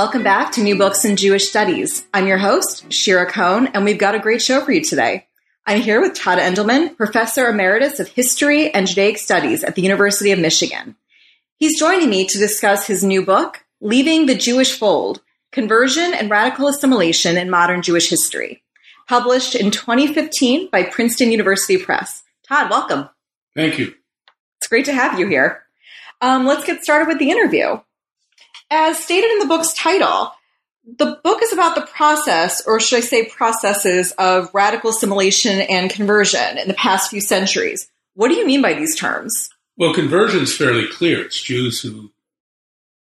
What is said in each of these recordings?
Welcome back to New Books in Jewish Studies. I'm your host, Shira Cohn, and we've got a great show for you today. I'm here with Todd Endelman, Professor Emeritus of History and Judaic Studies at the University of Michigan. He's joining me to discuss his new book, Leaving the Jewish Fold Conversion and Radical Assimilation in Modern Jewish History, published in 2015 by Princeton University Press. Todd, welcome. Thank you. It's great to have you here. Um, let's get started with the interview. As stated in the book's title, the book is about the process, or should I say processes, of radical assimilation and conversion in the past few centuries. What do you mean by these terms? Well, conversion is fairly clear. It's Jews who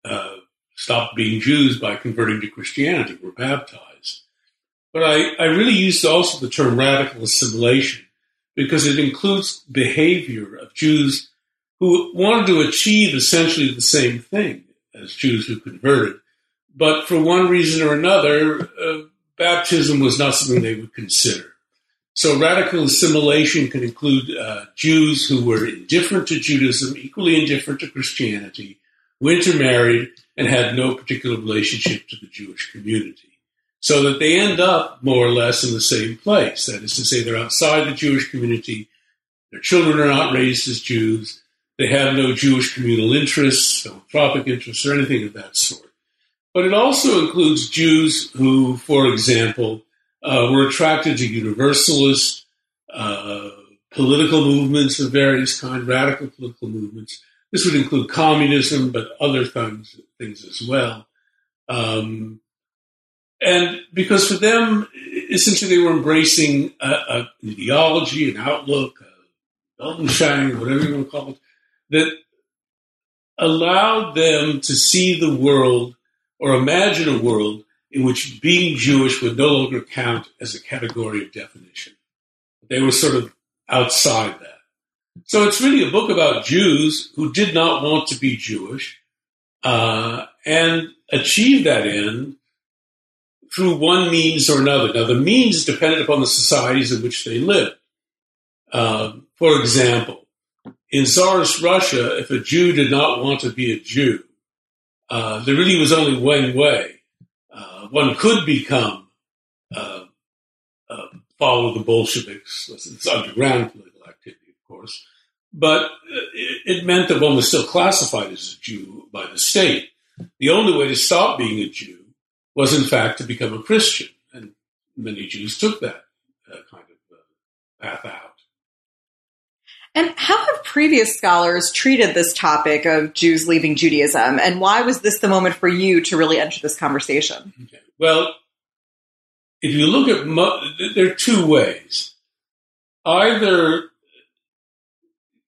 uh, stopped being Jews by converting to Christianity, were baptized. But I, I really use also the term radical assimilation because it includes behavior of Jews who wanted to achieve essentially the same thing as Jews who converted. But for one reason or another, uh, baptism was not something they would consider. So radical assimilation can include uh, Jews who were indifferent to Judaism, equally indifferent to Christianity, who intermarried, and had no particular relationship to the Jewish community. So that they end up more or less in the same place. That is to say, they're outside the Jewish community, their children are not raised as Jews, they have no Jewish communal interests, philanthropic interests, or anything of that sort. But it also includes Jews who, for example, uh, were attracted to universalist uh, political movements of various kinds, radical political movements. This would include communism, but other things, things as well. Um, and because for them, essentially, they were embracing a, a, an ideology, an outlook, a Weltanschauung, whatever you want to call it, that allowed them to see the world or imagine a world in which being Jewish would no longer count as a category of definition. They were sort of outside that. So it's really a book about Jews who did not want to be Jewish uh, and achieved that end through one means or another. Now, the means depended upon the societies in which they lived. Uh, for example, in Tsarist Russia, if a Jew did not want to be a Jew, uh, there really was only one way. Uh, one could become uh, uh follow the Bolsheviks. It's underground political activity, of course, but it, it meant that one was still classified as a Jew by the state. The only way to stop being a Jew was, in fact, to become a Christian, and many Jews took that uh, kind of uh, path out. And how have previous scholars treated this topic of Jews leaving Judaism? And why was this the moment for you to really enter this conversation? Okay. Well, if you look at, mo- there are two ways. Either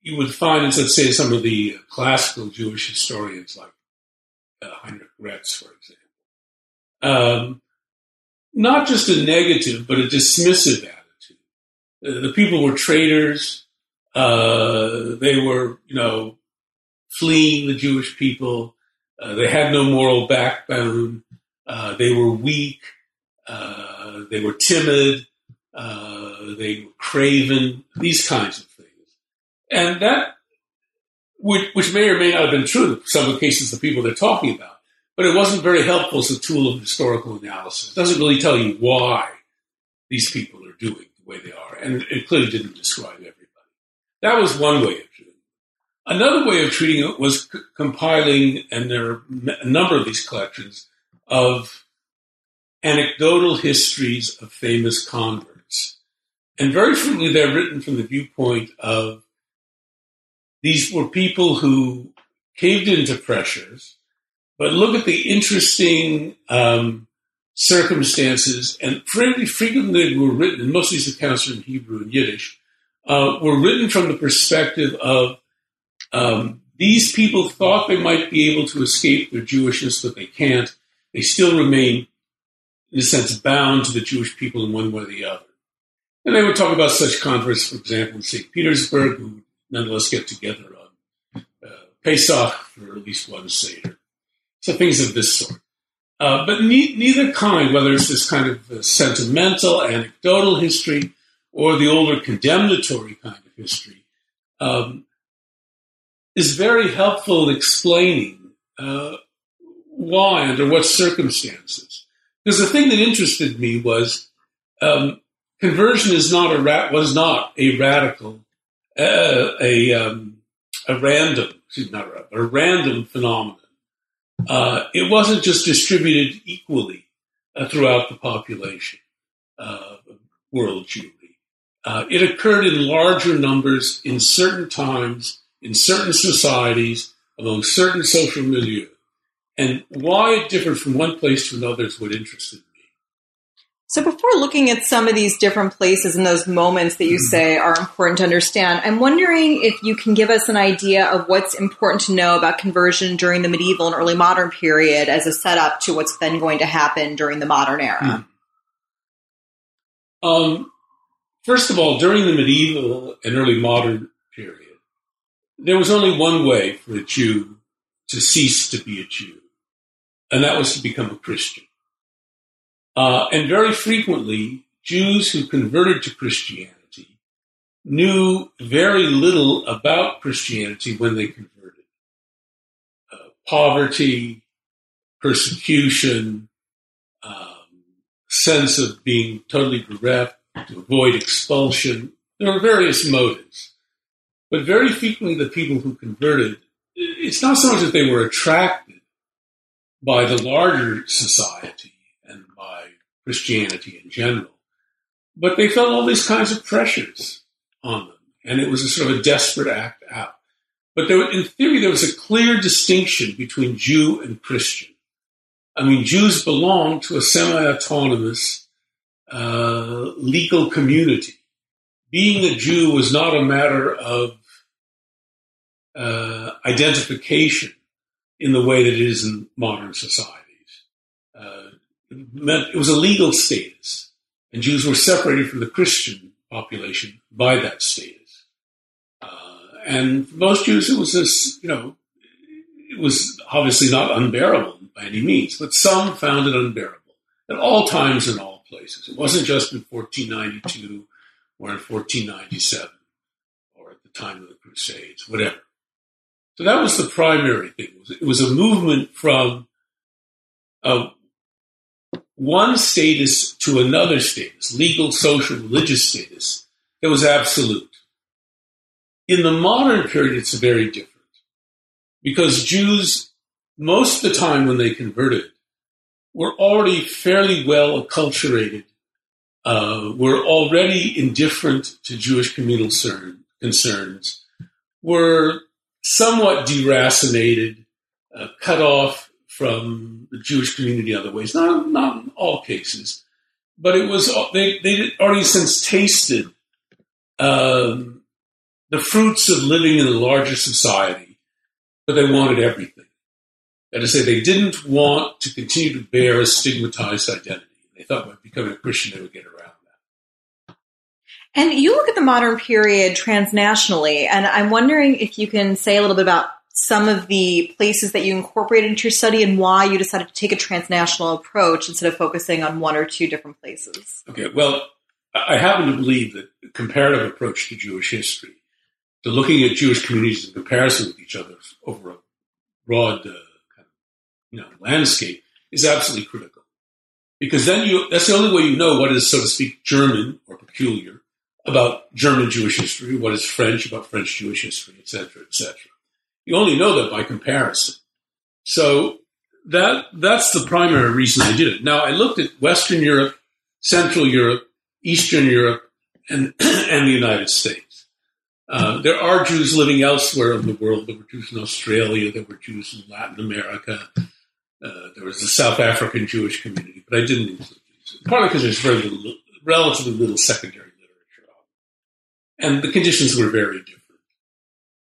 you would find, let's say, some of the classical Jewish historians like uh, Heinrich Graetz, for example, um, not just a negative, but a dismissive attitude. Uh, the people were traitors uh, they were, you know, fleeing the Jewish people. Uh, they had no moral backbone. Uh, they were weak. Uh, they were timid. Uh, they were craven. These kinds of things, and that, which, which, may or may not have been true in some of the cases the people they're talking about, but it wasn't very helpful as a tool of historical analysis. It doesn't really tell you why these people are doing the way they are, and it clearly didn't describe everything. That was one way of treating it. Another way of treating it was c- compiling, and there are a number of these collections, of anecdotal histories of famous converts. And very frequently they're written from the viewpoint of these were people who caved into pressures, but look at the interesting um, circumstances, and very frequently they were written, and most of these accounts are in Hebrew and Yiddish, uh, were written from the perspective of um, these people thought they might be able to escape their Jewishness, but they can't. They still remain, in a sense, bound to the Jewish people in one way or the other. And they would talk about such converts, for example, in St. Petersburg, who nonetheless get together on uh, Pesach for at least one Seder. So things of this sort. Uh, but ne- neither kind, whether it's this kind of uh, sentimental, anecdotal history or the older condemnatory kind of history, um, is very helpful in explaining uh, why, under what circumstances. Because the thing that interested me was um, conversion is not a ra- was not a radical, uh, a um, a random, excuse me, not a, a random phenomenon. Uh, it wasn't just distributed equally uh, throughout the population of world Jewry. Uh, it occurred in larger numbers in certain times, in certain societies, among certain social milieux. And why it differed from one place to another is what interested me. So, before looking at some of these different places and those moments that you mm-hmm. say are important to understand, I'm wondering if you can give us an idea of what's important to know about conversion during the medieval and early modern period as a setup to what's then going to happen during the modern era. Hmm. Um, first of all, during the medieval and early modern period, there was only one way for a Jew to cease to be a Jew, and that was to become a Christian. Uh, and very frequently, Jews who converted to Christianity knew very little about Christianity when they converted. Uh, poverty, persecution, um, sense of being totally bereft, to avoid expulsion. There were various motives. But very frequently, the people who converted, it's not so much that they were attracted by the larger society and by Christianity in general. But they felt all these kinds of pressures on them, and it was a sort of a desperate act out. But there, in theory, there was a clear distinction between Jew and Christian. I mean, Jews belonged to a semi-autonomous uh, legal community. Being a Jew was not a matter of uh, identification in the way that it is in modern society meant it was a legal status, and Jews were separated from the Christian population by that status. Uh, and for most Jews, it was this, you know, it was obviously not unbearable by any means, but some found it unbearable at all times and all places. It wasn't just in 1492 or in 1497 or at the time of the Crusades, whatever. So that was the primary thing. It was, a movement from uh, one status to another status, legal, social, religious status, that was absolute. In the modern period, it's very different because Jews, most of the time when they converted, were already fairly well acculturated, uh, were already indifferent to Jewish communal cern- concerns, were somewhat deracinated, uh, cut off from the Jewish community other ways. Not, not in all cases, but it was they they already since tasted um, the fruits of living in a larger society, but they wanted everything. That is to say, they didn't want to continue to bear a stigmatized identity. They thought by becoming a Christian they would get around that. And you look at the modern period transnationally, and I'm wondering if you can say a little bit about some of the places that you incorporated into your study and why you decided to take a transnational approach instead of focusing on one or two different places. Okay, well, I happen to believe that the comparative approach to Jewish history, to looking at Jewish communities in comparison with each other over a broad uh, you know, landscape, is absolutely critical. Because then you, that's the only way you know what is, so to speak, German or peculiar about German Jewish history, what is French about French Jewish history, et cetera, et cetera. You only know that by comparison. So that that's the primary reason I did it. Now I looked at Western Europe, Central Europe, Eastern Europe, and and the United States. Uh, there are Jews living elsewhere in the world. There were Jews in Australia. There were Jews in Latin America. Uh, there was the South African Jewish community, but I didn't include these. Partly because there's very little, relatively little secondary literature on, and the conditions were very different.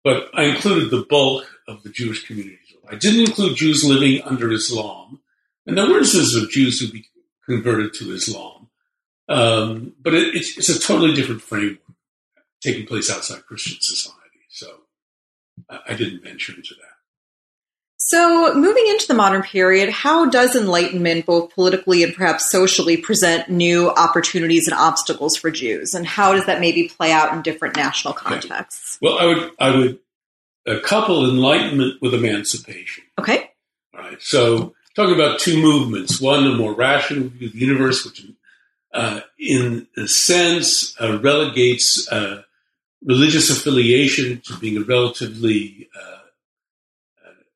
But I included the bulk of the Jewish communities. I didn't include Jews living under Islam, and there were instances of Jews who converted to Islam, um, but it, it's, it's, a totally different framework taking place outside Christian society. So I, I didn't venture into that. So, moving into the modern period, how does Enlightenment, both politically and perhaps socially, present new opportunities and obstacles for Jews, and how does that maybe play out in different national contexts? Well, I would I would uh, couple Enlightenment with emancipation. Okay. All right. So, talking about two movements: one, a more rational view of the universe, which, uh, in a sense, uh, relegates uh, religious affiliation to being a relatively uh,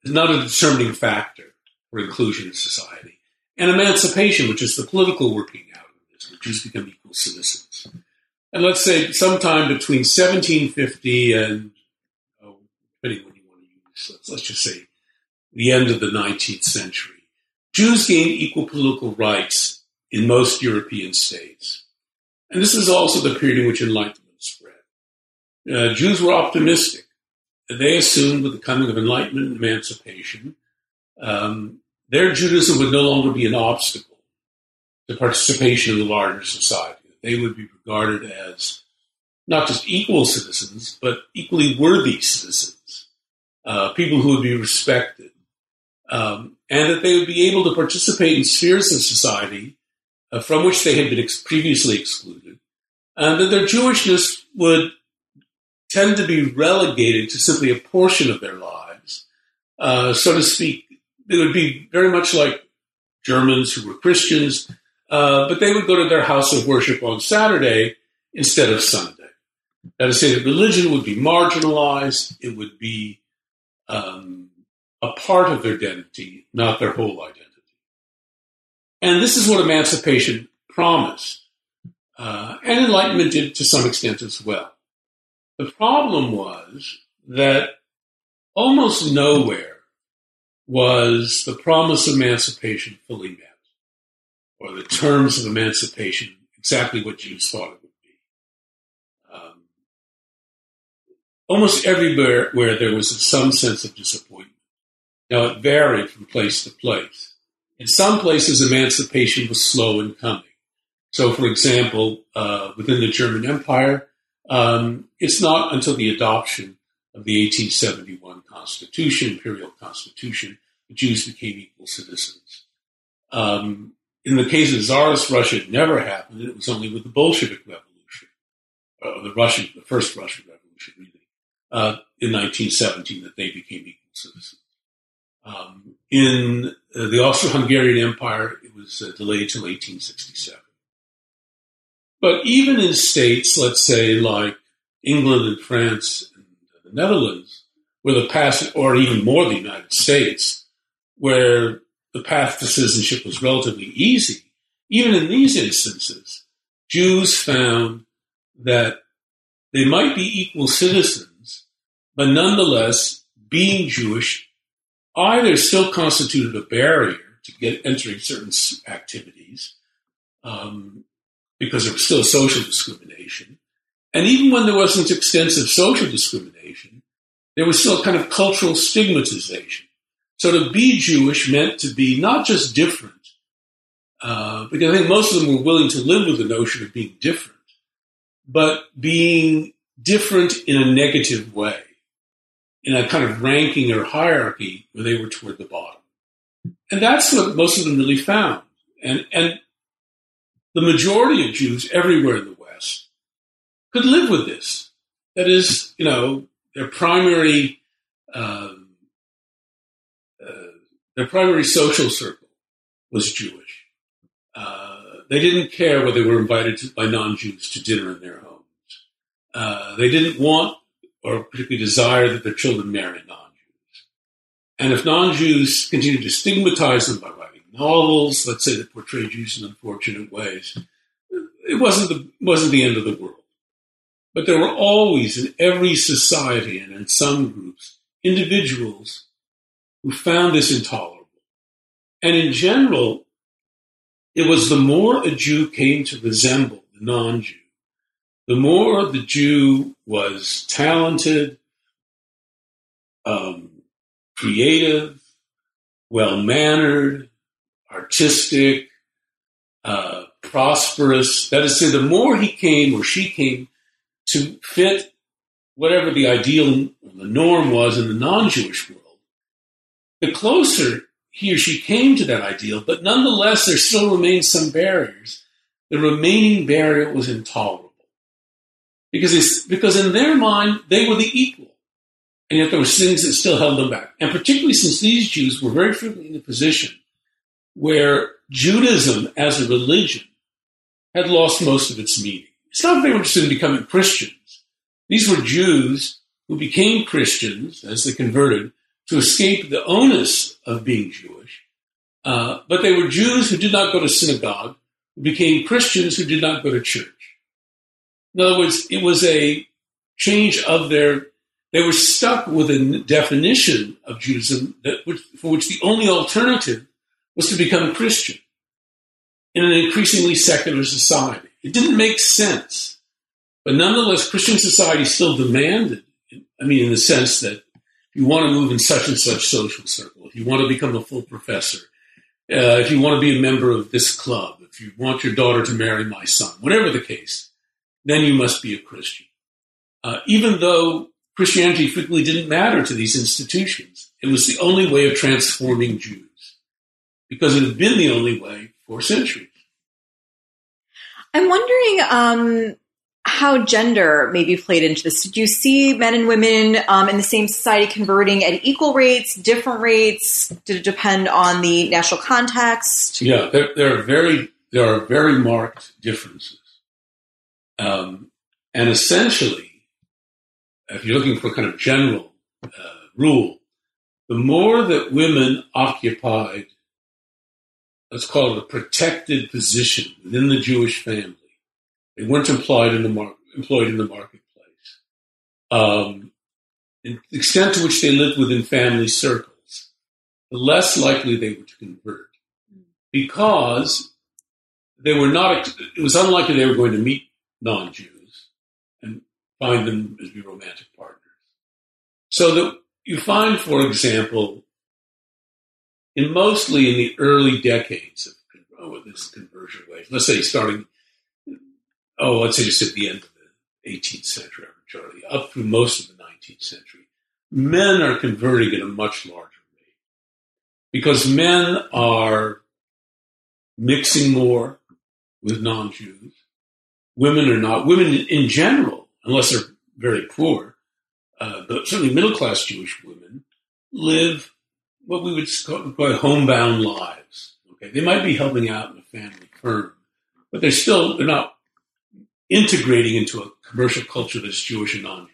is not a determining factor for inclusion in society. And emancipation, which is the political working out of this, Jews become equal citizens. And let's say sometime between 1750 and, oh, depending when you want to use, let's, let's just say the end of the 19th century, Jews gained equal political rights in most European states. And this is also the period in which Enlightenment spread. Uh, Jews were optimistic they assumed with the coming of enlightenment and emancipation, um, their Judaism would no longer be an obstacle to participation in the larger society. They would be regarded as not just equal citizens, but equally worthy citizens, uh, people who would be respected, um, and that they would be able to participate in spheres of society uh, from which they had been ex- previously excluded, and that their Jewishness would tend to be relegated to simply a portion of their lives. Uh, so to speak, they would be very much like Germans who were Christians, uh, but they would go to their house of worship on Saturday instead of Sunday. That is to say that religion would be marginalized, it would be um, a part of their identity, not their whole identity. And this is what emancipation promised, uh, and enlightenment did to some extent as well. The problem was that almost nowhere was the promise of emancipation fully met, or the terms of emancipation exactly what Jews thought it would be. Um, almost everywhere where there was some sense of disappointment. Now, it varied from place to place. In some places, emancipation was slow in coming. So, for example, uh, within the German Empire, um, it's not until the adoption of the 1871 Constitution, Imperial Constitution, the Jews became equal citizens. Um, in the case of Tsarist Russia, it never happened. It was only with the Bolshevik Revolution, uh, the Russian, the first Russian Revolution, really, uh, in 1917, that they became equal citizens. Um, in uh, the Austro-Hungarian Empire, it was uh, delayed until 1867. But even in states, let's say like England and France and the Netherlands, where the path, or even more the United States, where the path to citizenship was relatively easy, even in these instances, Jews found that they might be equal citizens, but nonetheless, being Jewish either still constituted a barrier to get entering certain activities, um, because there was still social discrimination. And even when there wasn't extensive social discrimination, there was still a kind of cultural stigmatization. So to be Jewish meant to be not just different, uh, because I think most of them were willing to live with the notion of being different, but being different in a negative way, in a kind of ranking or hierarchy where they were toward the bottom. And that's what most of them really found. And, and the majority of Jews everywhere in the West could live with this. That is, you know, their primary um, uh, their primary social circle was Jewish. Uh, they didn't care whether they were invited to, by non-Jews to dinner in their homes. Uh, they didn't want or particularly desire that their children marry non-Jews. And if non-Jews continued to stigmatize them by novels, let's say, that portray Jews in unfortunate ways. It wasn't the, wasn't the end of the world. But there were always in every society and in some groups individuals who found this intolerable. And in general, it was the more a Jew came to resemble the non Jew, the more the Jew was talented, um, creative, well mannered, artistic, uh, prosperous. That is to say, the more he came or she came to fit whatever the ideal, or the norm was in the non Jewish world, the closer he or she came to that ideal, but nonetheless, there still remained some barriers. The remaining barrier was intolerable. Because, because in their mind, they were the equal. And yet there were things that still held them back. And particularly since these Jews were very frequently in a position where Judaism as a religion had lost most of its meaning. It's not that they were interested in becoming Christians. These were Jews who became Christians as they converted to escape the onus of being Jewish. Uh, but they were Jews who did not go to synagogue, who became Christians who did not go to church. In other words, it was a change of their, they were stuck with a definition of Judaism that, for which the only alternative was to become Christian in an increasingly secular society. It didn't make sense. But nonetheless, Christian society still demanded, I mean, in the sense that if you want to move in such and such social circle, if you want to become a full professor, uh, if you want to be a member of this club, if you want your daughter to marry my son, whatever the case, then you must be a Christian. Uh, even though Christianity frequently didn't matter to these institutions, it was the only way of transforming Jews because it had been the only way for centuries. I'm wondering um, how gender maybe played into this. Do you see men and women um, in the same society converting at equal rates, different rates? Did it depend on the national context? Yeah, there, there are very there are very marked differences, um, and essentially, if you're looking for kind of general uh, rule, the more that women occupied let's call it a protected position within the Jewish family. They weren't employed in the, mar- employed in the marketplace. Um, the extent to which they lived within family circles, the less likely they were to convert because they were not, it was unlikely they were going to meet non Jews and find them as be romantic partners. So that you find, for example, in mostly in the early decades of oh, this conversion wave, let's say starting, oh, let's say just at the end of the 18th century, majority, up through most of the 19th century, men are converting at a much larger rate because men are mixing more with non-Jews. Women are not. Women in general, unless they're very poor, uh, but certainly middle-class Jewish women live what we would call homebound lives. Okay, they might be helping out in a family firm, but they're still they're not integrating into a commercial culture that's Jewish and non-Jewish.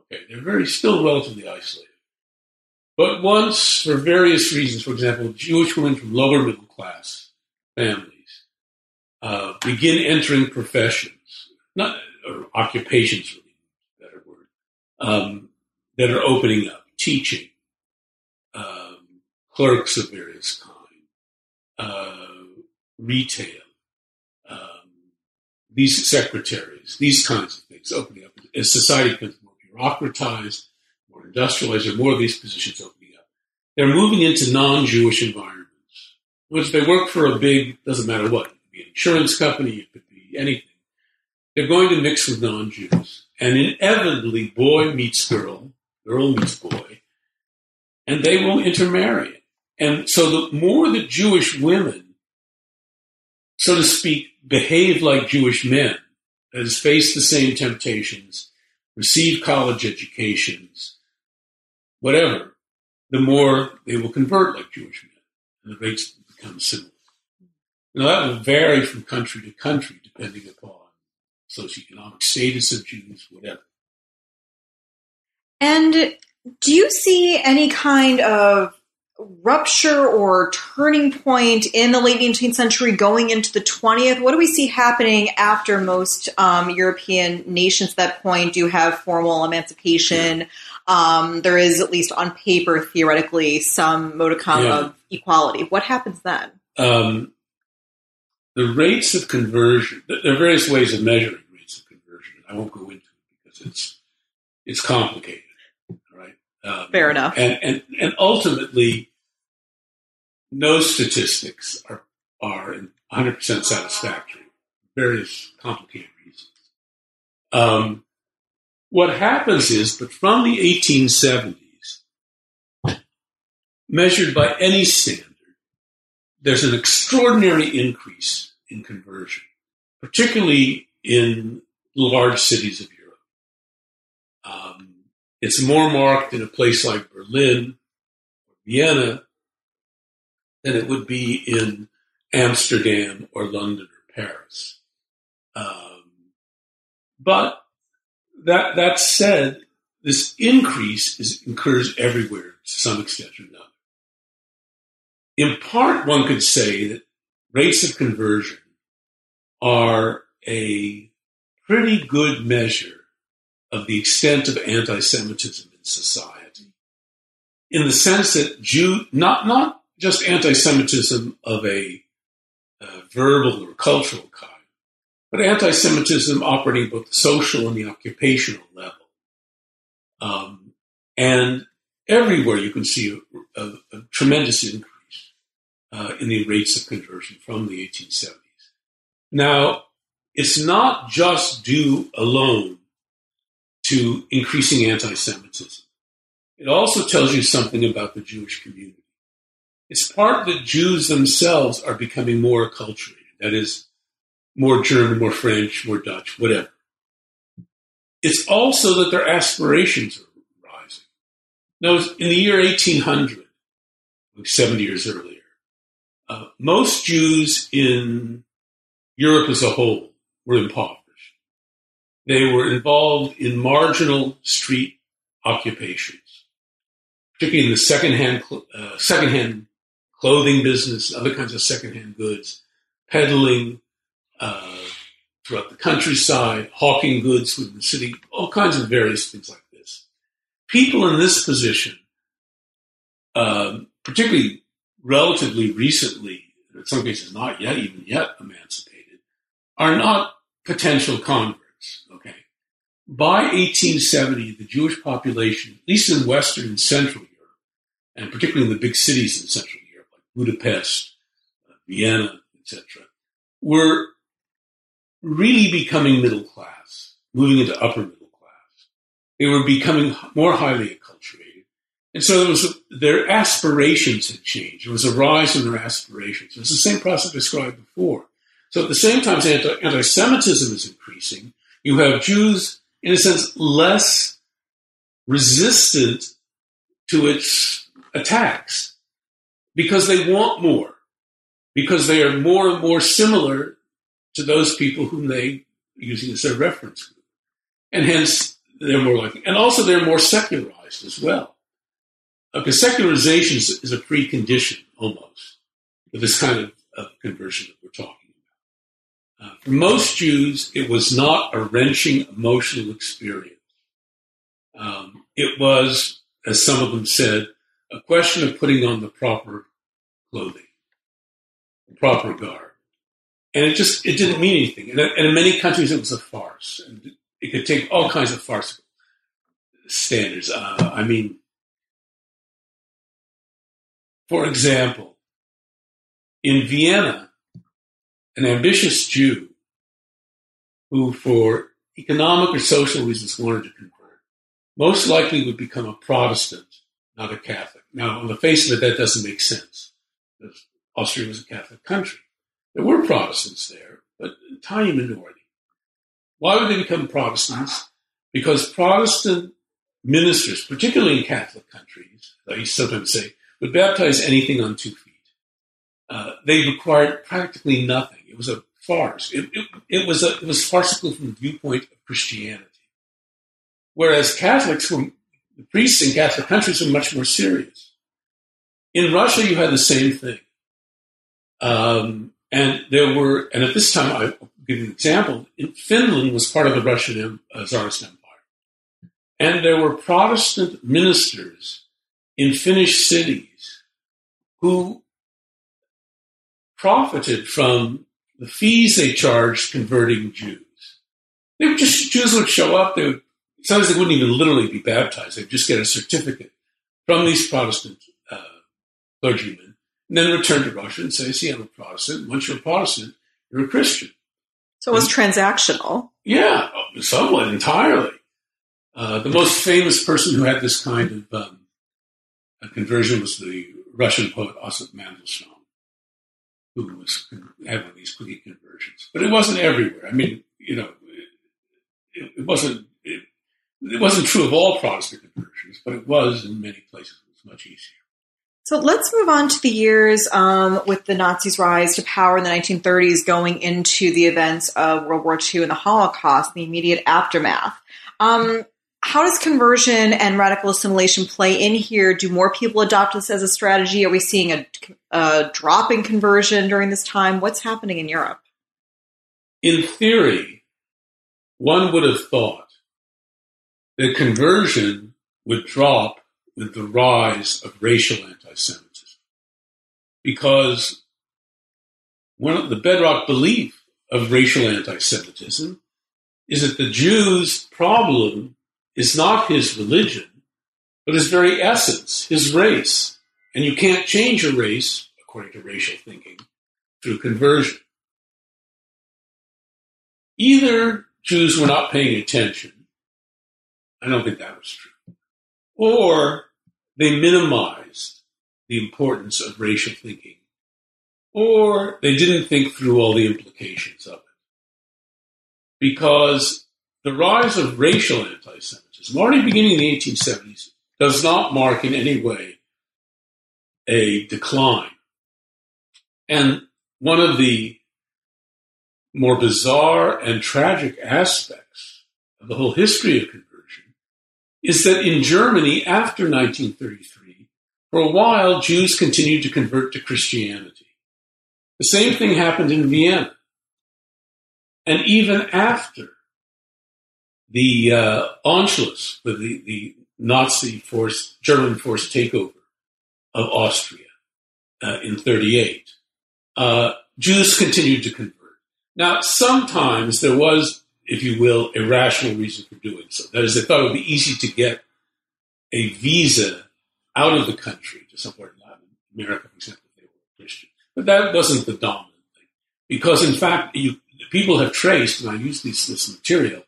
Okay, they're very still relatively isolated. But once, for various reasons, for example, Jewish women from lower middle class families uh, begin entering professions, not or occupations, really, better word, um, that are opening up, teaching, clerks of various kind, uh, retail, um, these secretaries, these kinds of things opening up. As society becomes more bureaucratized, more industrialized, are more of these positions opening up. They're moving into non-Jewish environments, which they work for a big, doesn't matter what, it could be an insurance company, it could be anything. They're going to mix with non-Jews. And inevitably, boy meets girl, girl meets boy, and they will intermarry. And so the more that Jewish women, so to speak, behave like Jewish men, is, face the same temptations, receive college educations, whatever, the more they will convert like Jewish men, and the rates become similar. Now that will vary from country to country depending upon socioeconomic status of Jews, whatever. And do you see any kind of rupture or turning point in the late 19th century going into the 20th? What do we see happening after most um, European nations at that point do have formal emancipation? Um, there is, at least on paper, theoretically, some modicum yeah. of equality. What happens then? Um, the rates of conversion, there are various ways of measuring rates of conversion. I won't go into it because it's, it's complicated, right? Um, Fair enough. And, and, and ultimately, no statistics are, are 100% satisfactory. Various complicated reasons. Um, what happens is, but from the 1870s, measured by any standard, there's an extraordinary increase in conversion, particularly in large cities of Europe. Um, it's more marked in a place like Berlin or Vienna than it would be in Amsterdam or London or Paris. Um, but that that said, this increase is, occurs everywhere to some extent or another. In part, one could say that rates of conversion are a pretty good measure of the extent of anti-Semitism in society, in the sense that Jew not not just anti-Semitism of a uh, verbal or cultural kind, but anti-Semitism operating both the social and the occupational level. Um, and everywhere you can see a, a, a tremendous increase uh, in the rates of conversion from the 1870s. Now, it's not just due alone to increasing anti Semitism. It also tells you something about the Jewish community. It's part that Jews themselves are becoming more acculturated, that is, more German, more French, more Dutch, whatever. It's also that their aspirations are rising. Now, in the year 1800, like 70 years earlier, uh, most Jews in Europe as a whole were impoverished. They were involved in marginal street occupations, particularly in the secondhand, uh, secondhand clothing business, other kinds of secondhand goods, peddling uh, throughout the countryside, hawking goods within the city, all kinds of various things like this. People in this position, um, particularly relatively recently, in some cases not yet even yet emancipated, are not potential converts. Okay. By 1870, the Jewish population, at least in Western and Central Europe, and particularly in the big cities in Central Budapest, Vienna, etc., were really becoming middle class, moving into upper middle class. They were becoming more highly acculturated and so there was their aspirations had changed. There was a rise in their aspirations. It's the same process described before. So at the same time anti Semitism is increasing, you have Jews, in a sense, less resistant to its attacks because they want more, because they are more and more similar to those people whom they using as their reference group. And hence they're more likely, and also they're more secularized as well. Because secularization is, a precondition almost for this kind of, of conversion that we're talking about. Uh, for most Jews, it was not a wrenching emotional experience. Um, it was, as some of them said, a question of putting on the proper clothing, the proper garb. And it just, it didn't mean anything. And, in many countries, it was a farce. And it could take all kinds of farcical standards. Uh, I mean, for example, in Vienna, an ambitious Jew who, for economic or social reasons, wanted to convert, most likely would become a Protestant, not a Catholic. Now, on the face of it, that doesn't make sense. Austria was a Catholic country. There were Protestants there, but a tiny minority. Why would they become Protestants? Because Protestant ministers, particularly in Catholic countries, I sometimes say, would baptize anything on two feet. Uh, they required practically nothing. It was a farce. It, it, it, was a, it was farcical from the viewpoint of Christianity. Whereas Catholics were, the priests in Catholic countries are much more serious. In Russia, you had the same thing. Um, and there were, and at this time, I'll give you an example. In Finland was part of the Russian uh, Tsarist Empire. And there were Protestant ministers in Finnish cities who profited from the fees they charged converting Jews. They just Jews would show up, they would sometimes they wouldn't even literally be baptized. They'd just get a certificate from these Protestant uh, clergymen and then return to Russia and say, see, I'm a Protestant. Once you're a Protestant, you're a Christian. So it was transactional. Yeah, somewhat entirely. Uh, the most famous person who had this kind of um, conversion was the Russian poet Osip Mandelstam, who was having these quickie conversions. But it wasn't everywhere. I mean, you know, it, it wasn't it, wasn't true of all Protestant conversions, but it was in many places. It was much easier. So let's move on to the years um, with the Nazis' rise to power in the 1930s, going into the events of World War II and the Holocaust, the immediate aftermath. Um, how does conversion and radical assimilation play in here? Do more people adopt this as a strategy? Are we seeing a, a drop in conversion during this time? What's happening in Europe? In theory, one would have thought that conversion would drop with the rise of racial anti-Semitism. Because one of the bedrock belief of racial anti-Semitism is that the Jews' problem is not his religion, but his very essence, his race. And you can't change a race, according to racial thinking, through conversion. Either Jews were not paying attention, I don't think that was true, or they minimized the importance of racial thinking, or they didn't think through all the implications of it. Because the rise of racial anti Semitism, already beginning in the 1870s, does not mark in any way a decline. And one of the more bizarre and tragic aspects of the whole history of conversion is that in Germany after 1933, for a while, Jews continued to convert to Christianity. The same thing happened in Vienna. And even after the uh, Anschluss, the, the Nazi force, German force takeover of Austria uh, in 38, uh, Jews continued to convert. Now, sometimes there was, if you will, a rational reason for doing so. That is, they thought it would be easy to get a visa out of the country to somewhere in Latin America, for example, if they were Christian. But that wasn't the dominant thing. Because, in fact, you, people have traced, and I use this, this material,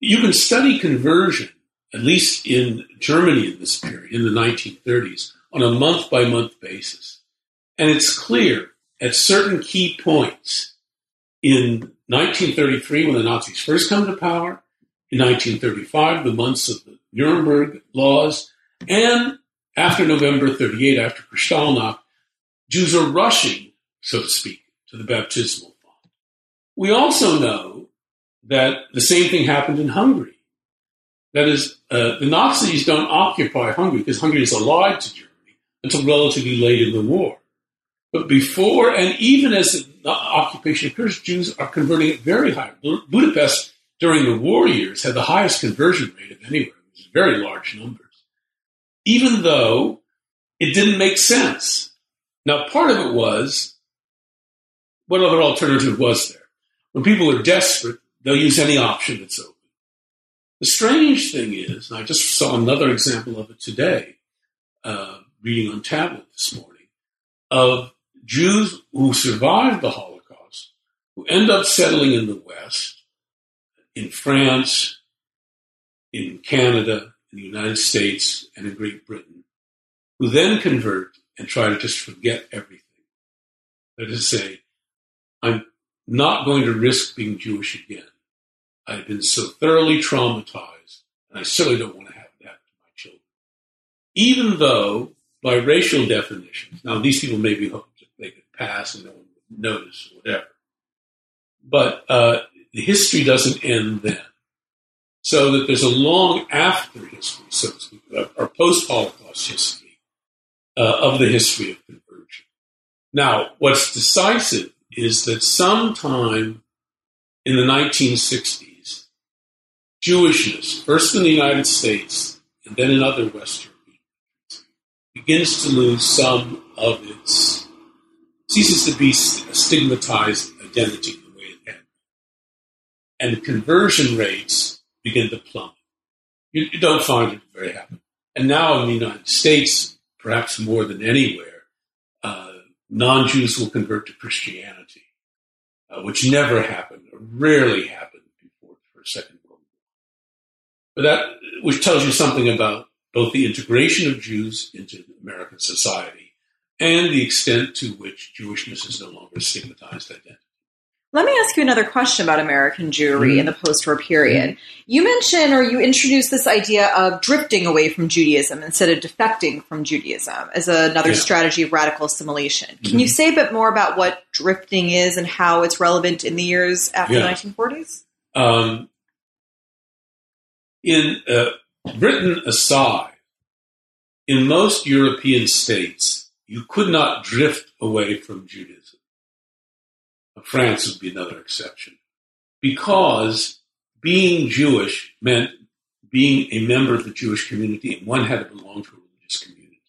you can study conversion, at least in Germany in this period, in the 1930s, on a month by month basis. And it's clear at certain key points in 1933, when the Nazis first come to power, in 1935, the months of the Nuremberg laws, and after November 38, after Kristallnacht, Jews are rushing, so to speak, to the baptismal font. We also know that the same thing happened in Hungary. That is, uh, the Nazis don't occupy Hungary because Hungary is allied to Germany until relatively late in the war. But before and even as occupation occurs, Jews are converting at very high. Budapest during the war years had the highest conversion rate of anywhere. It was very large numbers. Even though it didn't make sense. Now, part of it was what other alternative was there? When people are desperate, They'll use any option that's open. The strange thing is, and I just saw another example of it today, uh, reading on tablet this morning, of Jews who survived the Holocaust, who end up settling in the West, in France, in Canada, in the United States, and in Great Britain, who then convert and try to just forget everything. That is to say, I'm not going to risk being Jewish again. I've been so thoroughly traumatized, and I certainly don't want to have that to my children. Even though, by racial definitions, now these people may be could pass and no one would notice or whatever, but uh, the history doesn't end then. So that there's a long after history, so to speak, or post Holocaust history uh, of the history of conversion. Now, what's decisive is that sometime in the 1960s, Jewishness, first in the United States and then in other Western countries, begins to lose some of its, ceases to be a stigmatized identity the way it had been. And conversion rates begin to plummet. You, you don't find it very happen. And now in the United States, perhaps more than anywhere, uh, non Jews will convert to Christianity, uh, which never happened, or rarely happened before the First Second World War. But that, which tells you something about both the integration of Jews into American society and the extent to which Jewishness is no longer a stigmatized identity. Let me ask you another question about American Jewry mm-hmm. in the post war period. Mm-hmm. You mentioned or you introduced this idea of drifting away from Judaism instead of defecting from Judaism as another yeah. strategy of radical assimilation. Can mm-hmm. you say a bit more about what drifting is and how it's relevant in the years after yeah. the 1940s? Um, in uh, Britain aside, in most European states, you could not drift away from Judaism. France would be another exception. Because being Jewish meant being a member of the Jewish community, and one had to belong to a religious community.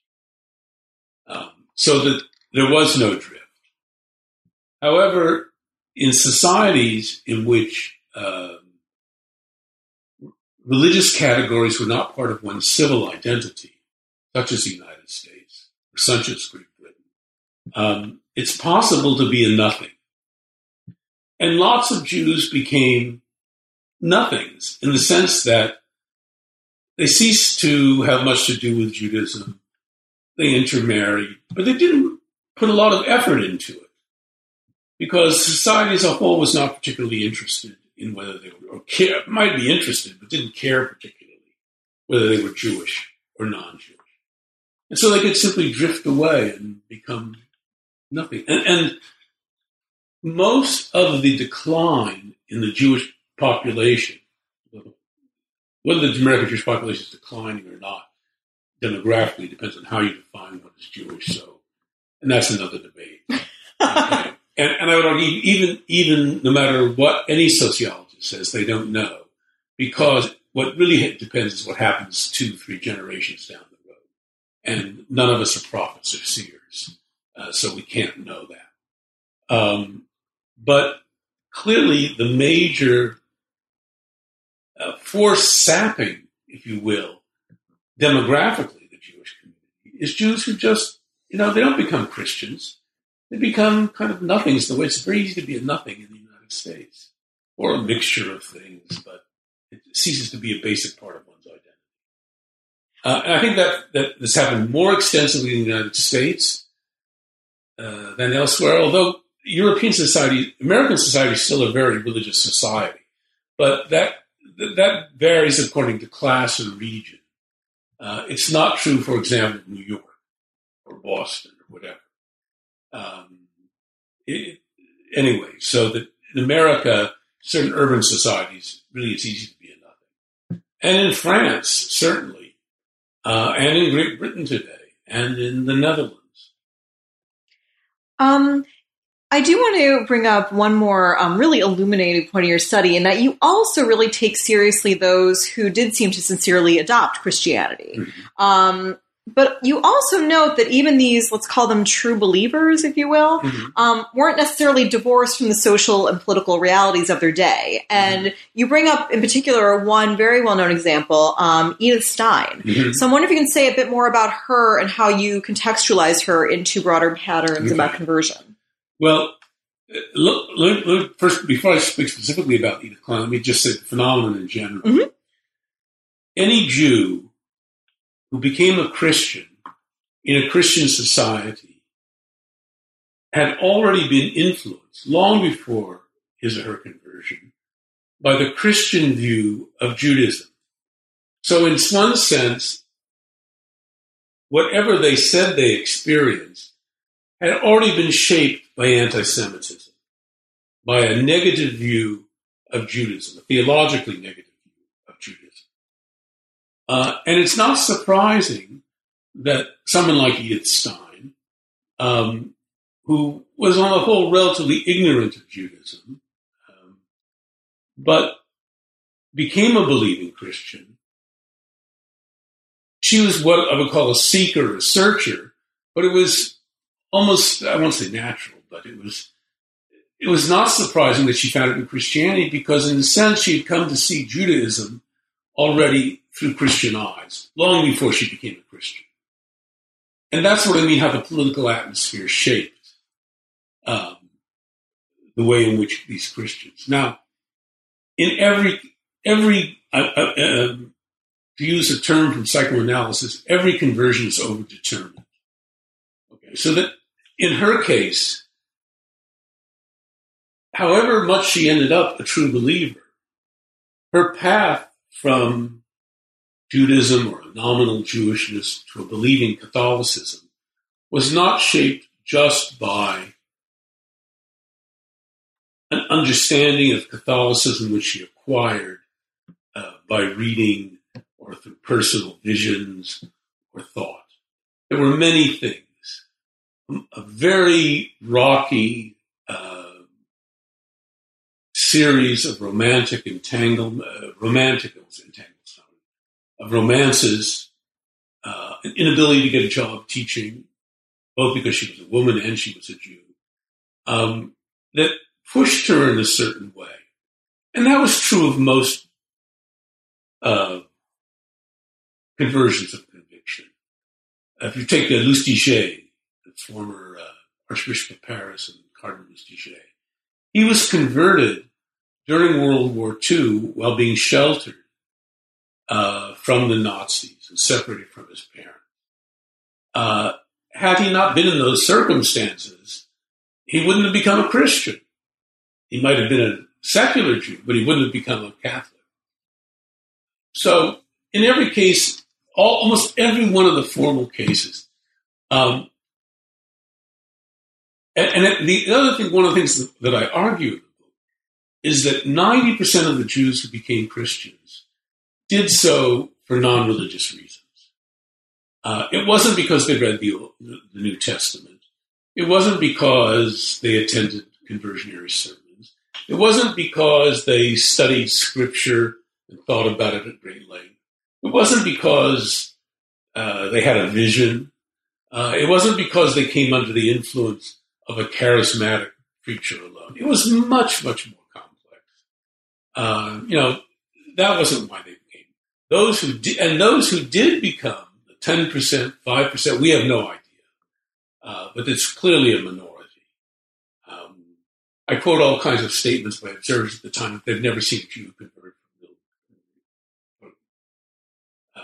Um, so that there was no drift. However, in societies in which uh, religious categories were not part of one's civil identity, such as the United As Great um, it's possible to be a nothing. And lots of Jews became nothings in the sense that they ceased to have much to do with Judaism. They intermarried, but they didn't put a lot of effort into it because society as a whole was not particularly interested in whether they were, or care, might be interested, but didn't care particularly whether they were Jewish or non-Jewish. And so they could simply drift away and become nothing. And, and most of the decline in the Jewish population, whether the American Jewish population is declining or not, demographically depends on how you define what is Jewish. So, and that's another debate. okay. and, and I would argue, even even no matter what any sociologist says, they don't know because what really depends is what happens two, three generations down the and none of us are prophets or seers, uh, so we can't know that. Um, but clearly, the major uh, force sapping, if you will, demographically, the Jewish community is Jews who just, you know, they don't become Christians. They become kind of nothings. The way it's very easy to be a nothing in the United States, or a mixture of things, but it ceases to be a basic part of identity. Uh, I think that, that this happened more extensively in the United States uh, than elsewhere, although European society, American society is still a very religious society, but that that varies according to class and region. Uh, it's not true, for example, in New York or Boston or whatever. Um, it, anyway, so that in America, certain urban societies, really it's easy to be a nothing. And in France, certainly, uh, and in Great Britain today, and in the Netherlands. Um, I do want to bring up one more um, really illuminating point of your study, in that you also really take seriously those who did seem to sincerely adopt Christianity. Mm-hmm. Um, but you also note that even these, let's call them true believers, if you will, mm-hmm. um, weren't necessarily divorced from the social and political realities of their day. And mm-hmm. you bring up, in particular, one very well known example, um, Edith Stein. Mm-hmm. So I wonder if you can say a bit more about her and how you contextualize her into broader patterns about conversion. Well, look, look, look, first, before I speak specifically about Edith Stein, let me just say the phenomenon in general. Mm-hmm. Any Jew who became a Christian in a Christian society had already been influenced long before his or her conversion by the Christian view of Judaism. So, in one sense, whatever they said they experienced had already been shaped by anti Semitism, by a negative view of Judaism, a theologically negative uh, and it's not surprising that someone like Edith Stein, um, who was on the whole relatively ignorant of Judaism, um, but became a believing Christian, she was what I would call a seeker, a searcher, but it was almost, I won't say natural, but it was, it was not surprising that she found it in Christianity because in a sense she had come to see Judaism already through Christian eyes, long before she became a Christian. And that's what I mean how the political atmosphere shaped um, the way in which these Christians. Now, in every, every, uh, uh, um, to use a term from psychoanalysis, every conversion is overdetermined. Okay, so that in her case, however much she ended up a true believer, her path from Judaism or a nominal Jewishness to a believing Catholicism was not shaped just by an understanding of Catholicism which she acquired uh, by reading or through personal visions or thought. There were many things. A very rocky series of romantic entanglement, uh, romantic entanglements, of romances, uh, an inability to get a job teaching, both because she was a woman and she was a Jew, um, that pushed her in a certain way. And that was true of most uh, conversions of conviction. if you take uh, Lustiger, the former uh, Archbishop of Paris and Cardinal Lustiger, he was converted during World War II while being sheltered uh, from the Nazis and separated from his parents. Uh, had he not been in those circumstances, he wouldn't have become a Christian. He might have been a secular Jew, but he wouldn't have become a Catholic. So, in every case, all, almost every one of the formal cases, um, and, and, the other thing, one of the things that, that I argue is that 90% of the Jews who became Christians did so for non religious reasons. Uh, it wasn't because they read the, the New Testament. It wasn't because they attended conversionary sermons. It wasn't because they studied scripture and thought about it at great length. It wasn't because uh, they had a vision. Uh, it wasn't because they came under the influence of a charismatic preacher alone. It was much, much more. Uh, you know, that wasn't why they became. Those who did, and those who did become the 10%, 5%, we have no idea. Uh, but it's clearly a minority. I quote all kinds of statements by observers at the time that they've never seen a Jew convert uh,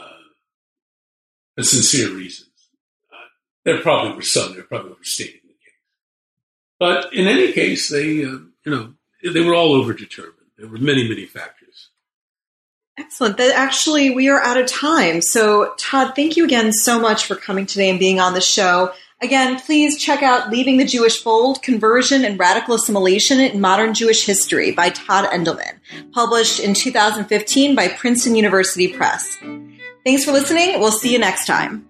for sincere reasons. Uh, there probably were some, they're probably overstating the case. But in any case, they, uh, you know, they were all overdetermined. There were many, many factors. Excellent. That actually, we are out of time. So, Todd, thank you again so much for coming today and being on the show. Again, please check out Leaving the Jewish Fold Conversion and Radical Assimilation in Modern Jewish History by Todd Endelman, published in 2015 by Princeton University Press. Thanks for listening. We'll see you next time.